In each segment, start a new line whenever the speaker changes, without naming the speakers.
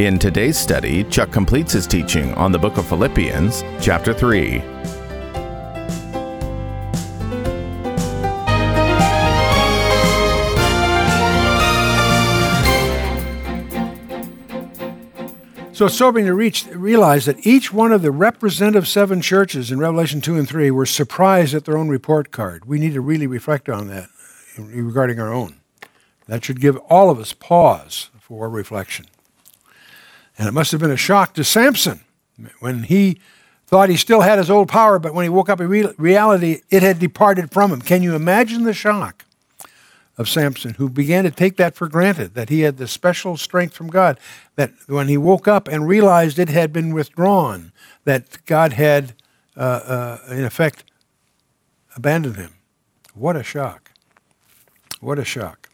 In today's study, Chuck completes his teaching on the book of Philippians, chapter 3.
So it's sobering to reach, realize that each one of the representative seven churches in Revelation 2 and 3 were surprised at their own report card. We need to really reflect on that regarding our own. That should give all of us pause for reflection. And it must have been a shock to Samson when he thought he still had his old power, but when he woke up in reality, it had departed from him. Can you imagine the shock? of Samson, who began to take that for granted, that he had the special strength from God, that when he woke up and realized it had been withdrawn, that God had, uh, uh, in effect, abandoned him. What a shock. What a shock.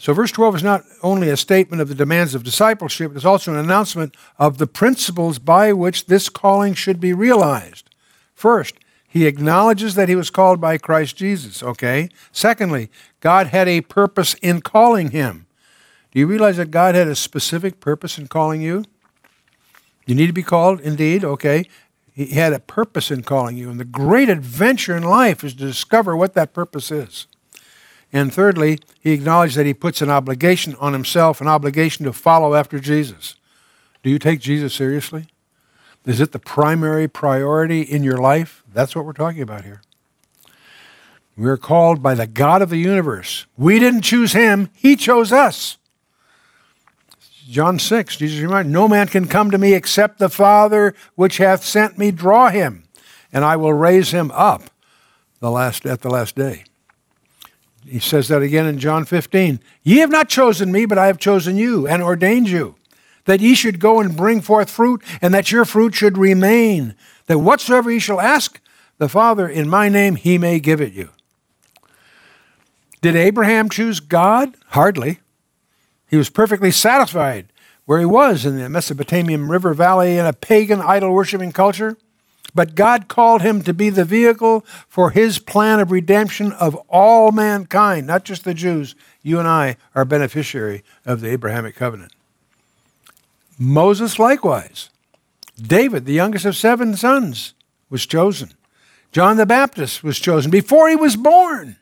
So, verse 12 is not only a statement of the demands of discipleship, it's also an announcement of the principles by which this calling should be realized. First, he acknowledges that he was called by Christ Jesus, okay? Secondly, God had a purpose in calling him. Do you realize that God had a specific purpose in calling you? You need to be called, indeed, okay? He had a purpose in calling you, and the great adventure in life is to discover what that purpose is. And thirdly, he acknowledged that he puts an obligation on himself, an obligation to follow after Jesus. Do you take Jesus seriously? Is it the primary priority in your life? That's what we're talking about here. We're called by the God of the universe. We didn't choose him, he chose us. John 6, Jesus reminded, No man can come to me except the Father which hath sent me draw him, and I will raise him up the last, at the last day. He says that again in John 15. Ye have not chosen me, but I have chosen you and ordained you that ye should go and bring forth fruit, and that your fruit should remain, that whatsoever ye shall ask the Father in my name, he may give it you. Did Abraham choose God? Hardly. He was perfectly satisfied where he was in the Mesopotamian river valley in a pagan idol worshiping culture. But God called him to be the vehicle for his plan of redemption of all mankind, not just the Jews. You and I are beneficiary of the Abrahamic covenant. Moses likewise. David, the youngest of seven sons, was chosen. John the Baptist was chosen before he was born.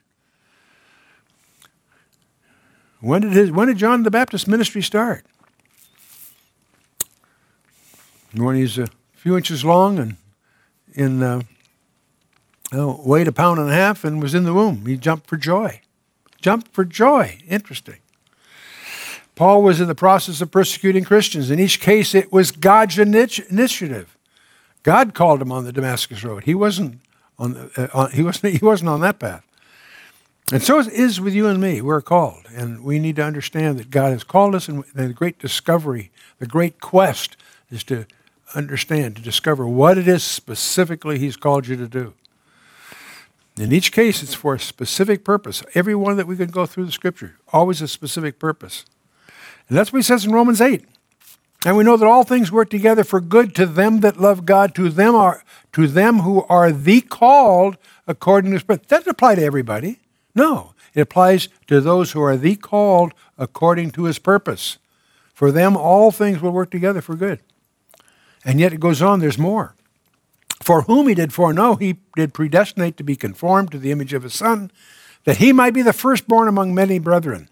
When did, his, when did John the Baptist ministry start? When he's a few inches long and in uh, oh, weighed a pound and a half and was in the womb. He jumped for joy. Jumped for joy. Interesting. Paul was in the process of persecuting Christians. In each case, it was God's initiative. God called him on the Damascus Road. He wasn't on, the, uh, on, he wasn't, he wasn't on that path. And so it is with you and me. We're called. And we need to understand that God has called us, and the great discovery, the great quest is to understand, to discover what it is specifically He's called you to do. In each case, it's for a specific purpose. Every one that we can go through the scripture, always a specific purpose. And that's what he says in Romans 8. And we know that all things work together for good to them that love God, to them are to them who are the called according to his purpose. That doesn't apply to everybody. No. It applies to those who are the called according to his purpose. For them all things will work together for good. And yet it goes on, there's more. For whom he did foreknow, he did predestinate to be conformed to the image of his son, that he might be the firstborn among many brethren.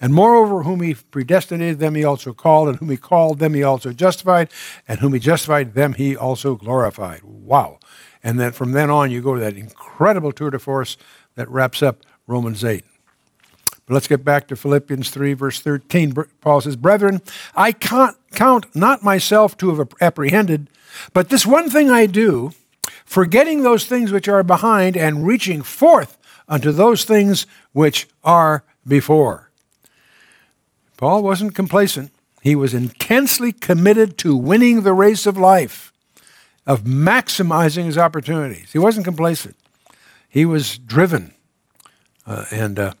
And moreover, whom he predestinated, them he also called, and whom he called, them he also justified, and whom he justified, them he also glorified. Wow. And then from then on, you go to that incredible tour de force that wraps up Romans 8. But let's get back to Philippians 3, verse 13. Paul says, Brethren, I can't count not myself to have apprehended, but this one thing I do, forgetting those things which are behind and reaching forth unto those things which are before. Paul wasn't complacent. He was intensely committed to winning the race of life, of maximizing his opportunities. He wasn't complacent, he was driven. Uh, and, uh,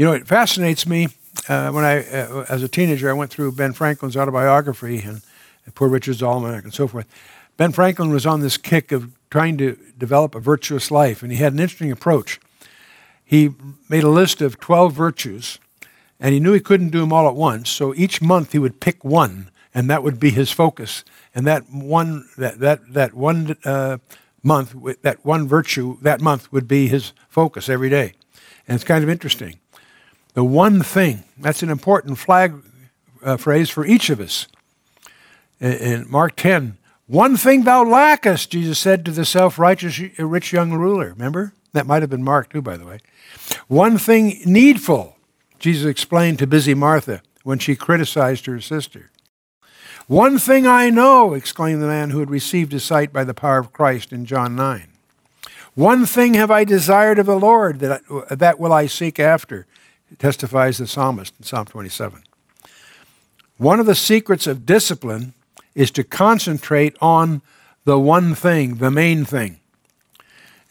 you know, it fascinates me. Uh, when I, uh, as a teenager, I went through Ben Franklin's autobiography and Poor Richard's Almanac and so forth. Ben Franklin was on this kick of trying to develop a virtuous life, and he had an interesting approach. He made a list of 12 virtues, and he knew he couldn't do them all at once, so each month he would pick one, and that would be his focus. And that one, that, that, that one uh, month, that one virtue, that month would be his focus every day. And it's kind of interesting. The one thing, that's an important flag uh, phrase for each of us. In, in Mark 10, one thing thou lackest, Jesus said to the self righteous rich young ruler. Remember? That might have been Mark, too, by the way. One thing needful, Jesus explained to busy Martha when she criticized her sister. One thing I know, exclaimed the man who had received his sight by the power of Christ in John 9. One thing have I desired of the Lord, that, I, that will I seek after, testifies the psalmist in Psalm 27. One of the secrets of discipline is to concentrate on the one thing, the main thing.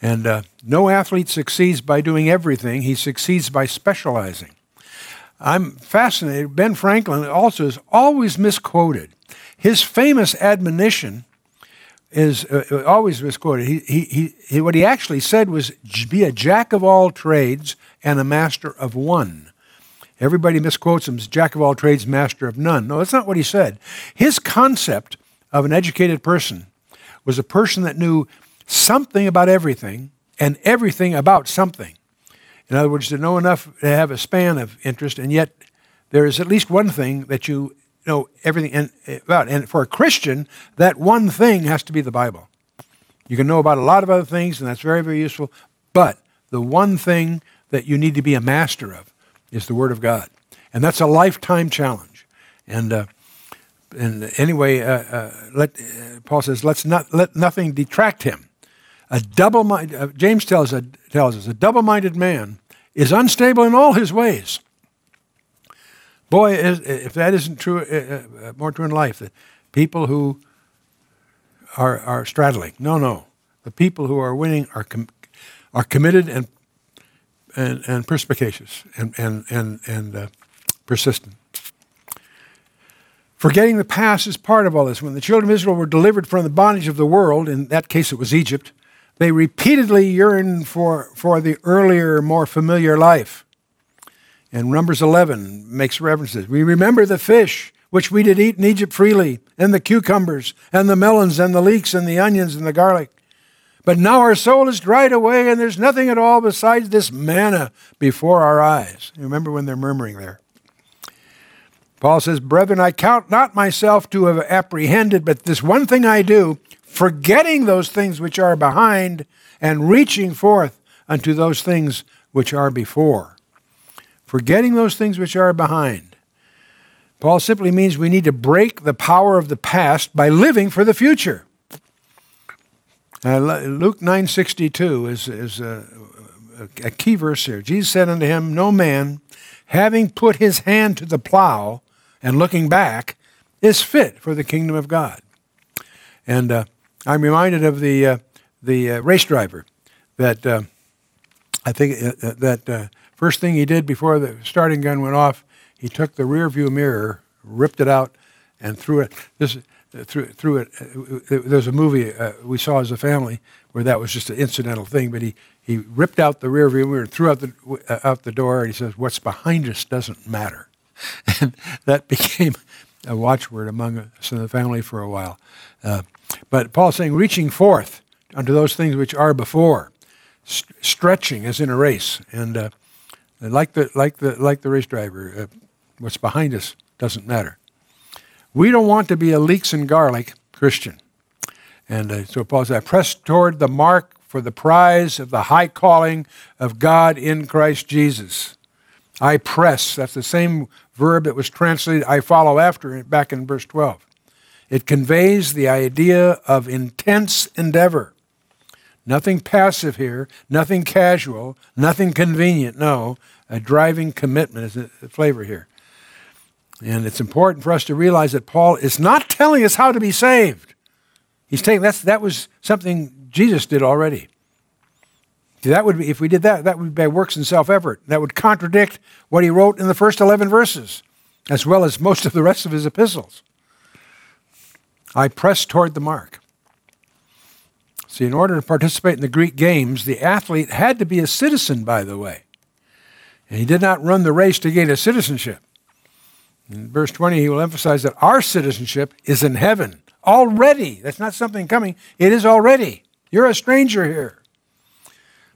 And uh, no athlete succeeds by doing everything, he succeeds by specializing. I'm fascinated. Ben Franklin also is always misquoted. His famous admonition is uh, uh always misquoted. He, he, he, what he actually said was be a jack of all trades and a master of one. Everybody misquotes him as jack of all trades, master of none. No, that's not what he said. His concept of an educated person was a person that knew something about everything and everything about something. In other words, to know enough to have a span of interest, and yet there is at least one thing that you know everything about. And for a Christian, that one thing has to be the Bible. You can know about a lot of other things, and that's very, very useful. But the one thing that you need to be a master of is the Word of God. And that's a lifetime challenge. And, uh, and anyway, uh, uh, let, uh, Paul says, let's not let nothing detract him. A double mind, uh, James tells, tells us, a double minded man is unstable in all his ways. Boy, if that isn't true, uh, more true in life, that people who are, are straddling. No, no. The people who are winning are, com- are committed and and, and perspicacious and, and, and, and uh, persistent. Forgetting the past is part of all this. When the children of Israel were delivered from the bondage of the world, in that case it was Egypt, they repeatedly yearned for, for the earlier, more familiar life. And Numbers 11 makes references. We remember the fish which we did eat in Egypt freely, and the cucumbers, and the melons, and the leeks, and the onions, and the garlic. But now our soul is dried away, and there's nothing at all besides this manna before our eyes. You remember when they're murmuring there. Paul says, Brethren, I count not myself to have apprehended, but this one thing I do, forgetting those things which are behind, and reaching forth unto those things which are before. Forgetting those things which are behind. Paul simply means we need to break the power of the past by living for the future. Uh, Luke 9.62 is, is a, a key verse here. Jesus said unto him, No man, having put his hand to the plow and looking back, is fit for the kingdom of God. And uh, I'm reminded of the, uh, the uh, race driver that uh, I think uh, that first thing he did before the starting gun went off, he took the rear view mirror, ripped it out, and threw it. This, through through it. Uh, there's a movie uh, we saw as a family where that was just an incidental thing, but he, he ripped out the rear view mirror, threw out the uh, out the door, and he says, "What's behind us doesn't matter," and that became a watchword among us in the family for a while. Uh, but Paul's saying, reaching forth unto those things which are before, st- stretching as in a race, and uh, like the like the like the race driver, uh, what's behind us doesn't matter. We don't want to be a leeks and garlic Christian. And uh, so Paul says, I press toward the mark for the prize of the high calling of God in Christ Jesus. I press, that's the same verb that was translated, I follow after back in verse 12. It conveys the idea of intense endeavor. Nothing passive here, nothing casual, nothing convenient. No, a driving commitment is the flavor here. And it's important for us to realize that Paul is not telling us how to be saved. He's taking that's that was something Jesus did already. That would be if we did that, that would be by works and self-effort. That would contradict what he wrote in the first 11 verses, as well as most of the rest of his epistles. I press toward the mark. See, in order to participate in the Greek games, the athlete had to be a citizen, by the way. And he did not run the race to gain a citizenship. In verse 20, he will emphasize that our citizenship is in heaven already. That's not something coming, it is already. You're a stranger here.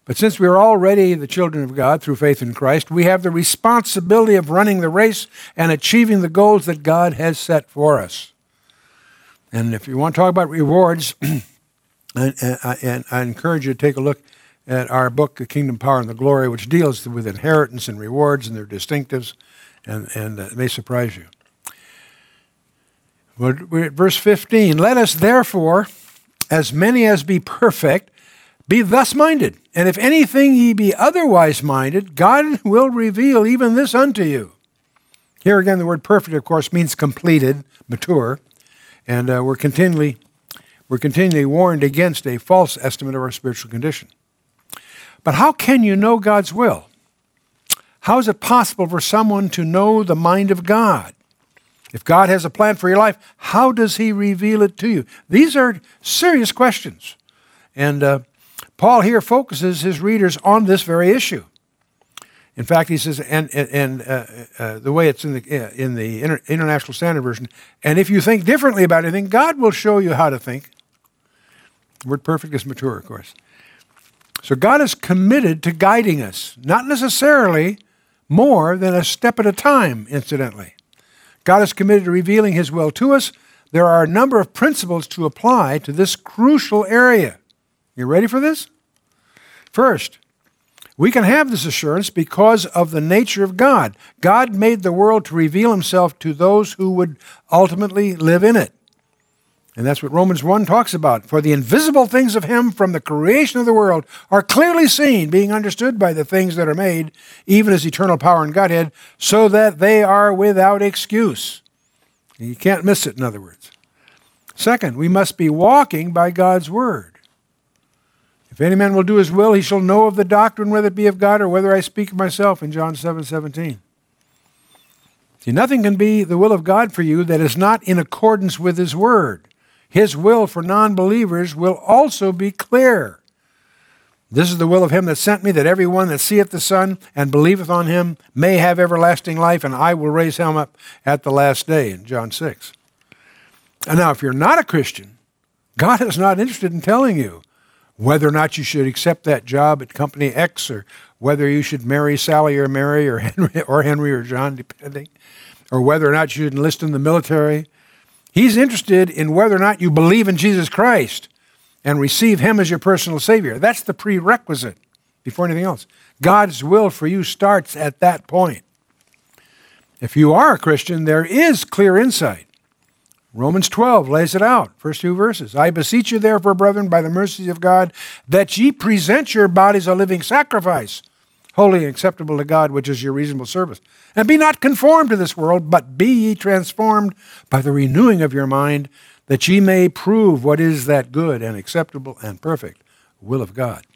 But since we are already the children of God through faith in Christ, we have the responsibility of running the race and achieving the goals that God has set for us. And if you want to talk about rewards, and, and, and, I encourage you to take a look at our book, The Kingdom, Power, and the Glory, which deals with inheritance and rewards and their distinctives, and, and uh, it may surprise you. At verse 15. Let us therefore, as many as be perfect, be thus minded. And if anything ye be otherwise minded, God will reveal even this unto you. Here again, the word perfect, of course, means completed, mature, and uh, we're continually we're continually warned against a false estimate of our spiritual condition. But how can you know God's will? How is it possible for someone to know the mind of God? If God has a plan for your life, how does He reveal it to you? These are serious questions. And uh, Paul here focuses his readers on this very issue. In fact, he says, and, and uh, uh, the way it's in the, uh, in the Inter- International Standard Version, and if you think differently about anything, God will show you how to think. The word perfect is mature, of course. So God is committed to guiding us, not necessarily more than a step at a time, incidentally. God is committed to revealing His will to us. There are a number of principles to apply to this crucial area. You ready for this? First, we can have this assurance because of the nature of God. God made the world to reveal himself to those who would ultimately live in it. And that's what Romans 1 talks about. For the invisible things of him from the creation of the world are clearly seen, being understood by the things that are made, even as eternal power and Godhead, so that they are without excuse. You can't miss it, in other words. Second, we must be walking by God's word. If any man will do his will, he shall know of the doctrine, whether it be of God or whether I speak of myself, in John 7 17. See, nothing can be the will of God for you that is not in accordance with his word. His will for non believers will also be clear. This is the will of him that sent me, that every one that seeth the Son and believeth on him may have everlasting life, and I will raise him up at the last day, in John 6. And now, if you're not a Christian, God is not interested in telling you whether or not you should accept that job at company X or whether you should marry Sally or Mary or Henry or Henry or John, depending, or whether or not you should enlist in the military. He's interested in whether or not you believe in Jesus Christ and receive Him as your personal Savior. That's the prerequisite before anything else. God's will for you starts at that point. If you are a Christian, there is clear insight. Romans 12 lays it out, first two verses. I beseech you, therefore, brethren, by the mercies of God, that ye present your bodies a living sacrifice, holy and acceptable to God, which is your reasonable service. And be not conformed to this world, but be ye transformed by the renewing of your mind, that ye may prove what is that good and acceptable and perfect will of God.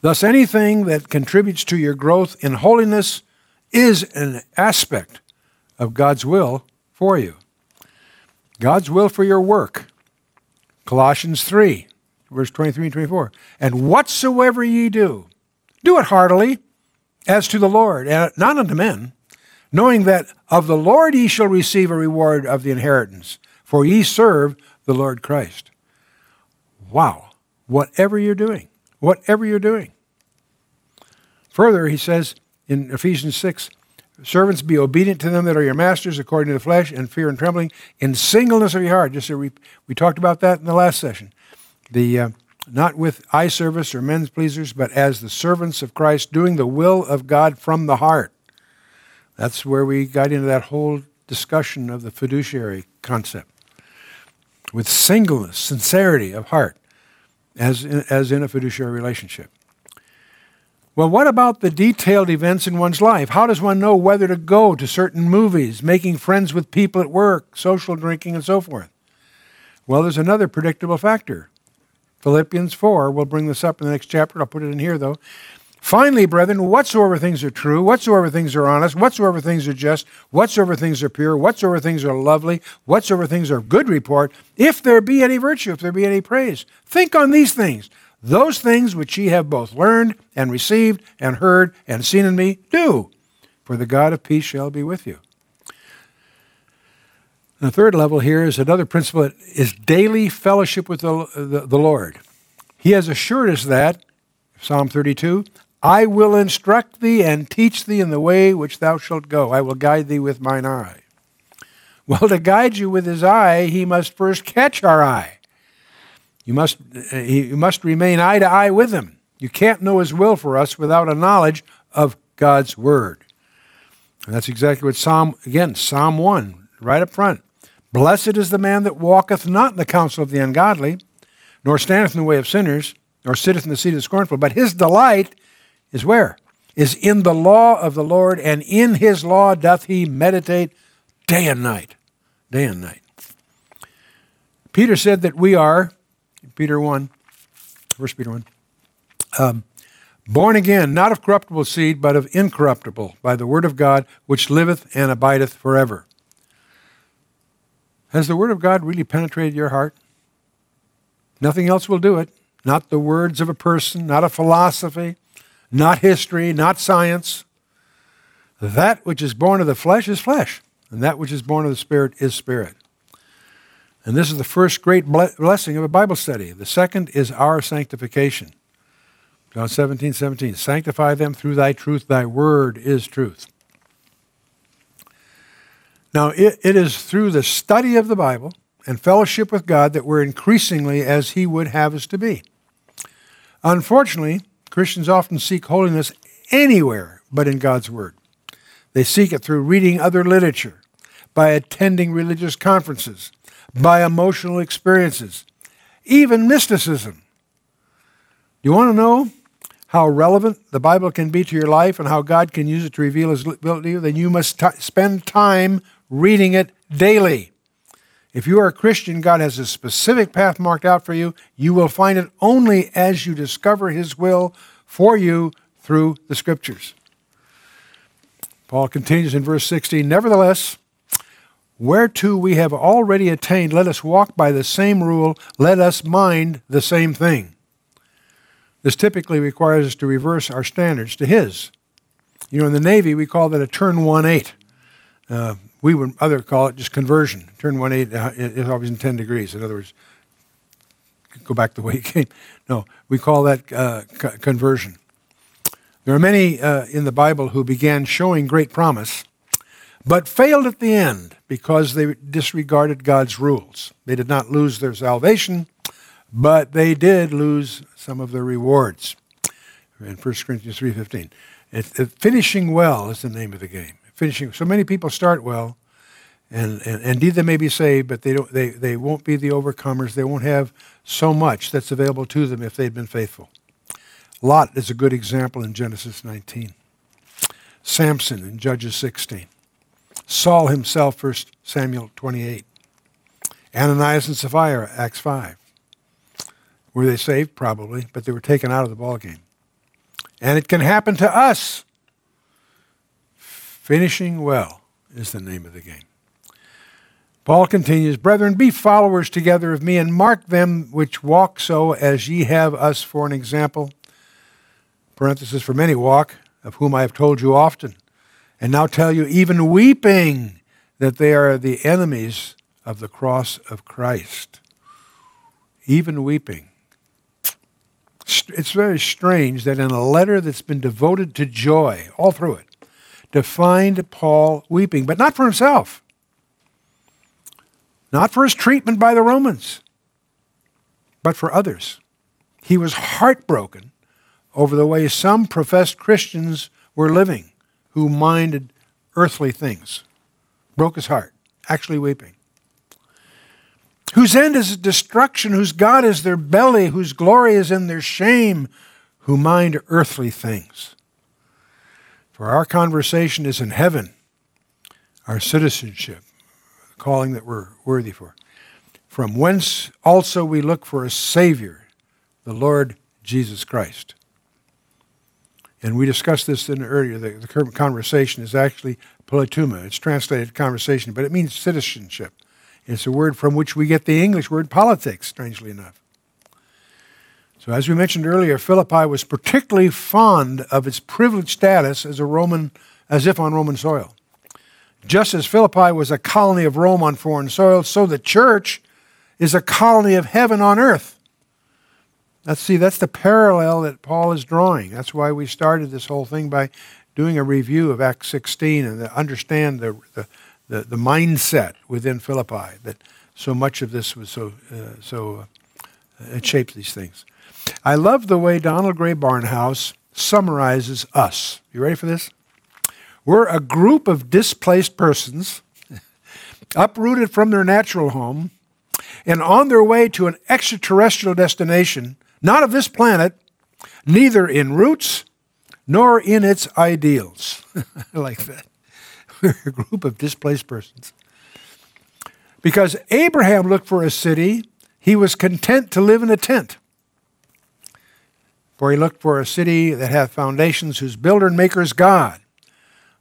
Thus, anything that contributes to your growth in holiness is an aspect of God's will for you. God's will for your work. Colossians 3, verse 23 and 24. And whatsoever ye do, do it heartily, as to the Lord, and not unto men, knowing that of the Lord ye shall receive a reward of the inheritance, for ye serve the Lord Christ. Wow. Whatever you're doing, whatever you're doing. Further, he says in Ephesians 6, Servants, be obedient to them that are your masters according to the flesh, and fear and trembling, in singleness of your heart. Just so we, we talked about that in the last session. The uh, not with eye service or men's pleasers, but as the servants of Christ, doing the will of God from the heart. That's where we got into that whole discussion of the fiduciary concept. With singleness, sincerity of heart, as in, as in a fiduciary relationship. Well, what about the detailed events in one's life? How does one know whether to go to certain movies, making friends with people at work, social drinking, and so forth? Well, there's another predictable factor. Philippians 4, we'll bring this up in the next chapter. I'll put it in here, though. Finally, brethren, whatsoever things are true, whatsoever things are honest, whatsoever things are just, whatsoever things are pure, whatsoever things are lovely, whatsoever things are good report, if there be any virtue, if there be any praise, think on these things. Those things which ye have both learned and received and heard and seen in me, do, for the God of peace shall be with you. The third level here is another principle is daily fellowship with the, the, the Lord. He has assured us that, Psalm 32, I will instruct thee and teach thee in the way which thou shalt go. I will guide thee with mine eye. Well, to guide you with his eye, he must first catch our eye. You must, you must remain eye to eye with him. You can't know his will for us without a knowledge of God's word. And that's exactly what Psalm, again, Psalm 1, right up front. Blessed is the man that walketh not in the counsel of the ungodly, nor standeth in the way of sinners, nor sitteth in the seat of the scornful, but his delight is where? Is in the law of the Lord, and in his law doth he meditate day and night. Day and night. Peter said that we are, Peter 1, 1 Peter 1, um, born again, not of corruptible seed, but of incorruptible, by the word of God, which liveth and abideth forever. Has the word of God really penetrated your heart? Nothing else will do it. Not the words of a person, not a philosophy, not history, not science. That which is born of the flesh is flesh, and that which is born of the Spirit is spirit. And this is the first great blessing of a Bible study. The second is our sanctification. John 17, 17. Sanctify them through thy truth, thy word is truth. Now, it, it is through the study of the Bible and fellowship with God that we're increasingly as He would have us to be. Unfortunately, Christians often seek holiness anywhere but in God's Word. They seek it through reading other literature, by attending religious conferences, by emotional experiences, even mysticism. Do you want to know how relevant the Bible can be to your life and how God can use it to reveal His will to you? Then you must t- spend time reading it daily. If you are a Christian, God has a specific path marked out for you. You will find it only as you discover His will for you through the Scriptures. Paul continues in verse 16 Nevertheless, whereto we have already attained, let us walk by the same rule, let us mind the same thing. This typically requires us to reverse our standards to His. You know, in the Navy, we call that a turn 1 8. Uh, we would other call it just conversion. Turn one eight uh, is always in ten degrees. In other words, go back the way you came. No, we call that uh, co- conversion. There are many uh, in the Bible who began showing great promise, but failed at the end because they disregarded God's rules. They did not lose their salvation, but they did lose some of their rewards. In 1 Corinthians 3.15. finishing well is the name of the game finishing. So many people start well, and, and, indeed they may be saved, but they, don't, they, they won't be the overcomers. They won't have so much that's available to them if they'd been faithful. Lot is a good example in Genesis 19. Samson in Judges 16. Saul himself, 1 Samuel 28. Ananias and Sapphira, Acts 5. Were they saved? Probably, but they were taken out of the ballgame. And it can happen to us. Finishing well is the name of the game. Paul continues, Brethren, be followers together of me, and mark them which walk so as ye have us for an example. Parenthesis, for many walk, of whom I have told you often, and now tell you, even weeping, that they are the enemies of the cross of Christ. Even weeping. It's very strange that in a letter that's been devoted to joy all through it, to find Paul weeping, but not for himself, not for his treatment by the Romans, but for others. He was heartbroken over the way some professed Christians were living who minded earthly things. Broke his heart, actually weeping. Whose end is destruction, whose God is their belly, whose glory is in their shame, who mind earthly things. For our conversation is in heaven, our citizenship, the calling that we're worthy for. From whence also we look for a Savior, the Lord Jesus Christ. And we discussed this in earlier. The, the conversation is actually politeuma. It's translated conversation, but it means citizenship. It's a word from which we get the English word politics, strangely enough. So, as we mentioned earlier, Philippi was particularly fond of its privileged status as a Roman, as if on Roman soil. Just as Philippi was a colony of Rome on foreign soil, so the church is a colony of heaven on earth. Let's see, that's the parallel that Paul is drawing. That's why we started this whole thing by doing a review of Acts 16 and understand the, the, the, the mindset within Philippi that so much of this was so, uh, so uh, it shaped these things. I love the way Donald Grey Barnhouse summarizes us. You ready for this? We're a group of displaced persons, uprooted from their natural home, and on their way to an extraterrestrial destination not of this planet, neither in roots nor in its ideals. I like that. We're a group of displaced persons. Because Abraham looked for a city, he was content to live in a tent. For he looked for a city that hath foundations, whose builder and maker is God.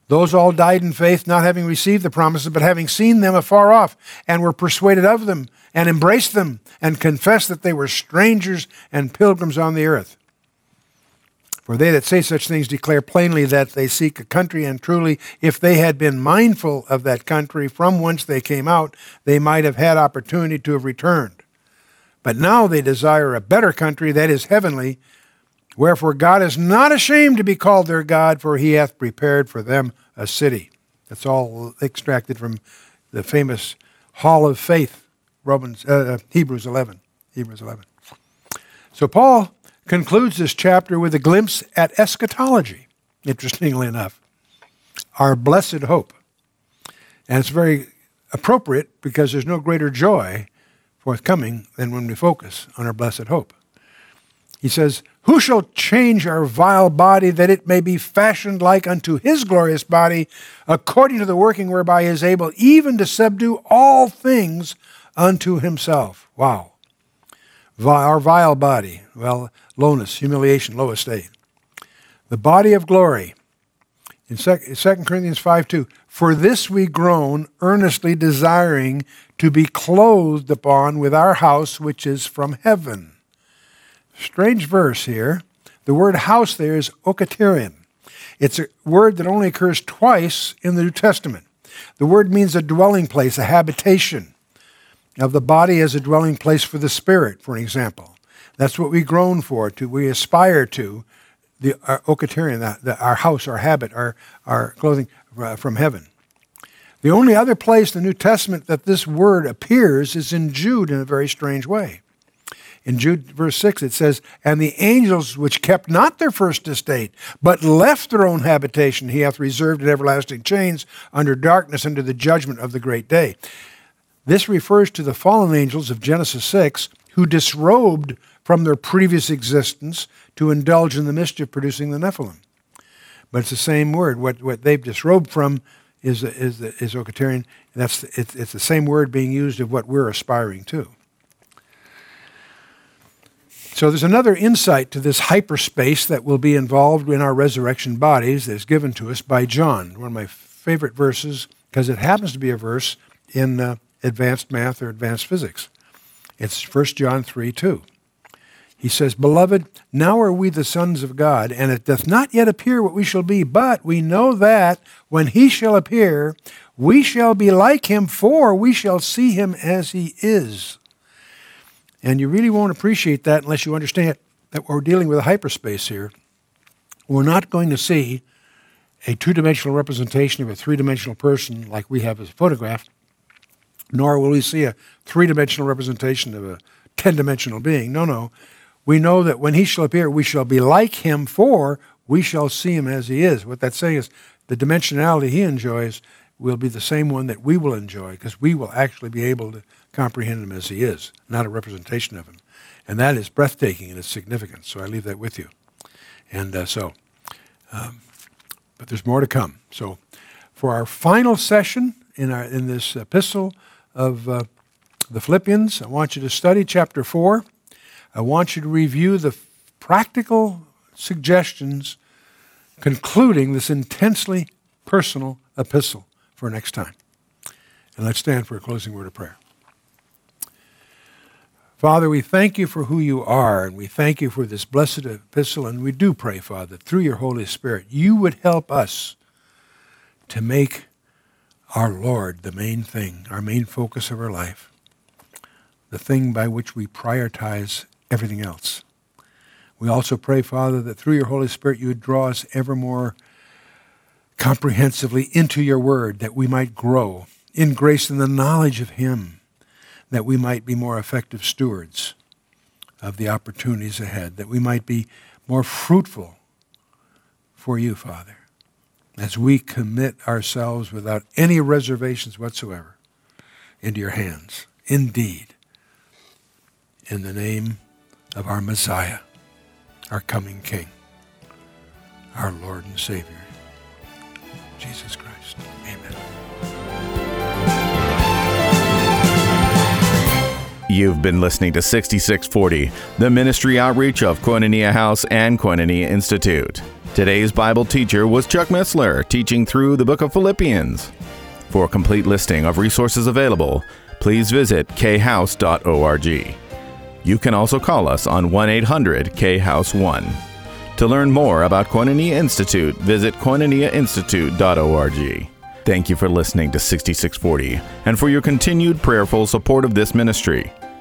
Those all died in faith, not having received the promises, but having seen them afar off, and were persuaded of them, and embraced them, and confessed that they were strangers and pilgrims on the earth. For they that say such things declare plainly that they seek a country, and truly, if they had been mindful of that country from whence they came out, they might have had opportunity to have returned. But now they desire a better country, that is heavenly. Wherefore God is not ashamed to be called their God, for he hath prepared for them a city. That's all extracted from the famous Hall of Faith, Romans, uh, uh Hebrews 11. Hebrews 11. So Paul concludes this chapter with a glimpse at eschatology, interestingly enough, our blessed hope. And it's very appropriate because there's no greater joy forthcoming than when we focus on our blessed hope. He says, Who shall change our vile body that it may be fashioned like unto his glorious body, according to the working whereby he is able even to subdue all things unto himself? Wow. Our vile body, well, lowness, humiliation, low estate. The body of glory. In 2 Corinthians 5 2, for this we groan, earnestly desiring to be clothed upon with our house which is from heaven. Strange verse here. The word house there is oiketerion. It's a word that only occurs twice in the New Testament. The word means a dwelling place, a habitation of the body as a dwelling place for the spirit, for example. That's what we groan for, to we aspire to, the our oiketerion, the, the, our house, our habit, our, our clothing uh, from heaven. The only other place in the New Testament that this word appears is in Jude in a very strange way. In Jude verse 6, it says, And the angels which kept not their first estate, but left their own habitation, he hath reserved in everlasting chains under darkness under the judgment of the great day. This refers to the fallen angels of Genesis 6 who disrobed from their previous existence to indulge in the mischief producing the Nephilim. But it's the same word. What, what they've disrobed from is, is, is Oiketerion. That's, it's, it's the same word being used of what we're aspiring to. So there's another insight to this hyperspace that will be involved in our resurrection bodies that's given to us by John, one of my favorite verses, because it happens to be a verse in uh, advanced math or advanced physics. It's 1 John 3 2. He says, Beloved, now are we the sons of God, and it doth not yet appear what we shall be, but we know that when he shall appear, we shall be like him, for we shall see him as he is. And you really won't appreciate that unless you understand that we're dealing with a hyperspace here. We're not going to see a two dimensional representation of a three dimensional person like we have as a photograph, nor will we see a three dimensional representation of a 10 dimensional being. No, no. We know that when he shall appear, we shall be like him, for we shall see him as he is. What that's saying is the dimensionality he enjoys will be the same one that we will enjoy because we will actually be able to comprehend him as he is, not a representation of him. And that is breathtaking in its significance. So I leave that with you. And uh, so, um, but there's more to come. So, for our final session in, our, in this epistle of uh, the Philippians, I want you to study chapter 4. I want you to review the practical suggestions concluding this intensely personal epistle for next time. And let's stand for a closing word of prayer. Father, we thank you for who you are, and we thank you for this blessed epistle, and we do pray, Father, through your Holy Spirit, you would help us to make our Lord the main thing, our main focus of our life, the thing by which we prioritize everything else. We also pray, Father, that through your Holy Spirit you would draw us ever more comprehensively into your word, that we might grow in grace and the knowledge of him that we might be more effective stewards of the opportunities ahead, that we might be more fruitful for you, Father, as we commit ourselves without any reservations whatsoever into your hands. Indeed, in the name of our Messiah, our coming King, our Lord and Savior, Jesus Christ.
You've been listening to 6640, the ministry outreach of Koinonia House and Koinonia Institute. Today's Bible teacher was Chuck Missler, teaching through the book of Philippians. For a complete listing of resources available, please visit khouse.org. You can also call us on 1 800 House 1. To learn more about Koinonia Institute, visit koinoniainstitute.org. Thank you for listening to 6640 and for your continued prayerful support of this ministry.